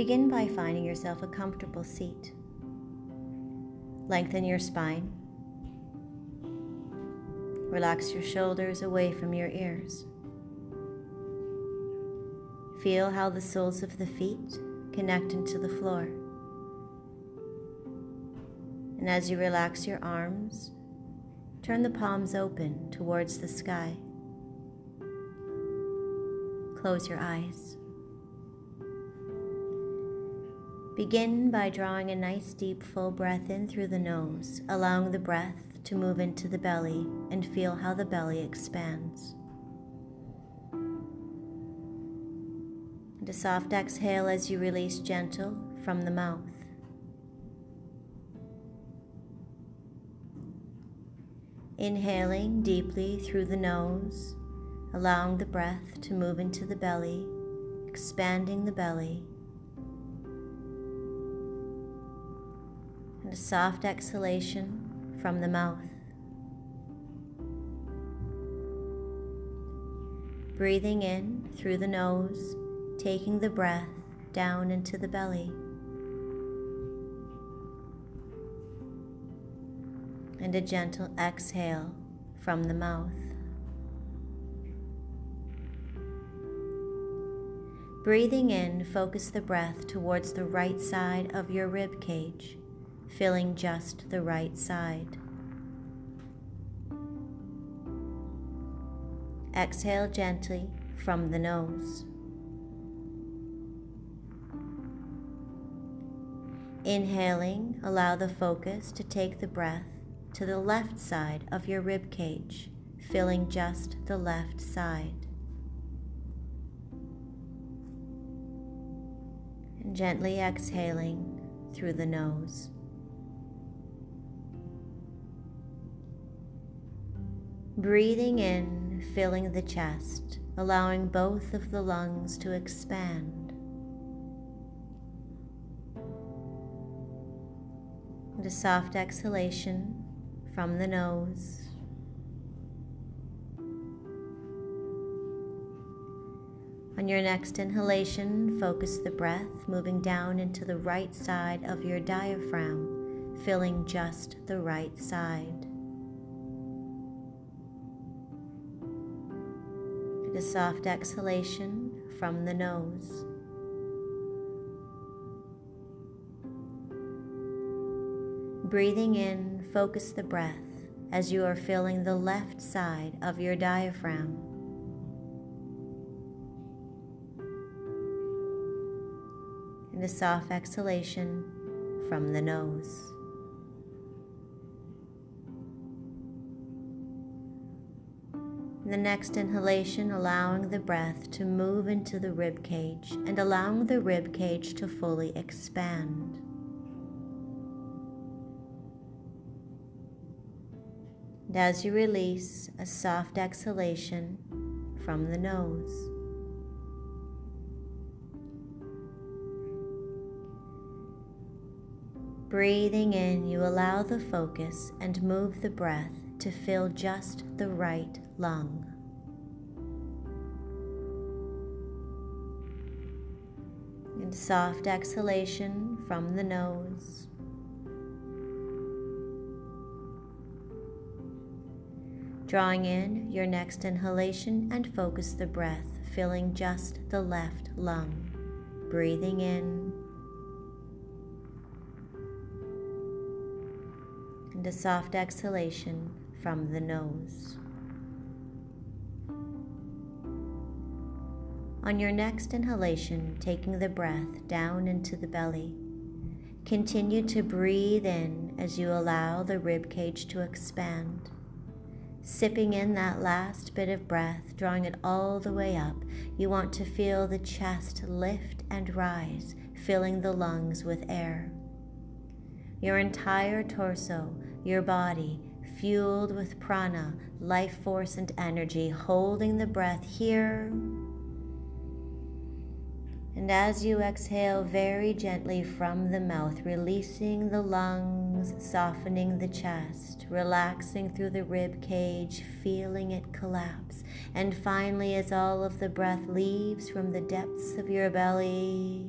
Begin by finding yourself a comfortable seat. Lengthen your spine. Relax your shoulders away from your ears. Feel how the soles of the feet connect into the floor. And as you relax your arms, turn the palms open towards the sky. Close your eyes. Begin by drawing a nice deep full breath in through the nose, allowing the breath to move into the belly and feel how the belly expands. And a soft exhale as you release gentle from the mouth. Inhaling deeply through the nose, allowing the breath to move into the belly, expanding the belly. And a soft exhalation from the mouth. Breathing in through the nose, taking the breath down into the belly. and a gentle exhale from the mouth. Breathing in, focus the breath towards the right side of your rib cage, filling just the right side. Exhale gently from the nose. Inhaling, allow the focus to take the breath to the left side of your rib cage, filling just the left side. And gently exhaling through the nose. Breathing in, filling the chest, allowing both of the lungs to expand. And a soft exhalation from the nose. On your next inhalation, focus the breath moving down into the right side of your diaphragm, filling just the right side. A soft exhalation from the nose. Breathing in, focus the breath as you are filling the left side of your diaphragm. And a soft exhalation from the nose. The next inhalation, allowing the breath to move into the rib cage and allowing the rib cage to fully expand. And as you release, a soft exhalation from the nose. Breathing in, you allow the focus and move the breath to fill just the right lung. And soft exhalation from the nose. Drawing in your next inhalation and focus the breath, filling just the left lung. Breathing in and a soft exhalation from the nose. On your next inhalation, taking the breath down into the belly, continue to breathe in as you allow the rib cage to expand. Sipping in that last bit of breath, drawing it all the way up, you want to feel the chest lift and rise, filling the lungs with air. Your entire torso, your body, fueled with prana, life force, and energy, holding the breath here and as you exhale very gently from the mouth, releasing the lungs, softening the chest, relaxing through the rib cage, feeling it collapse. And finally, as all of the breath leaves from the depths of your belly,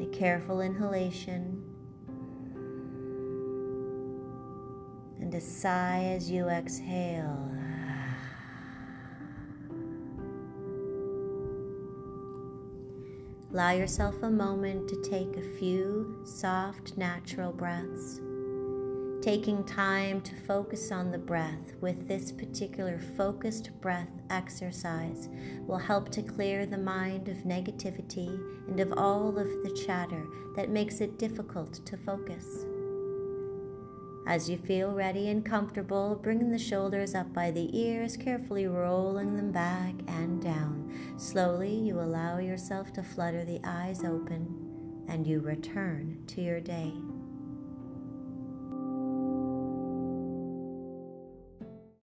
A careful inhalation and a sigh as you exhale. Allow yourself a moment to take a few soft, natural breaths. Taking time to focus on the breath with this particular focused breath exercise will help to clear the mind of negativity and of all of the chatter that makes it difficult to focus. As you feel ready and comfortable, bring the shoulders up by the ears, carefully rolling them back and down. Slowly, you allow yourself to flutter the eyes open and you return to your day.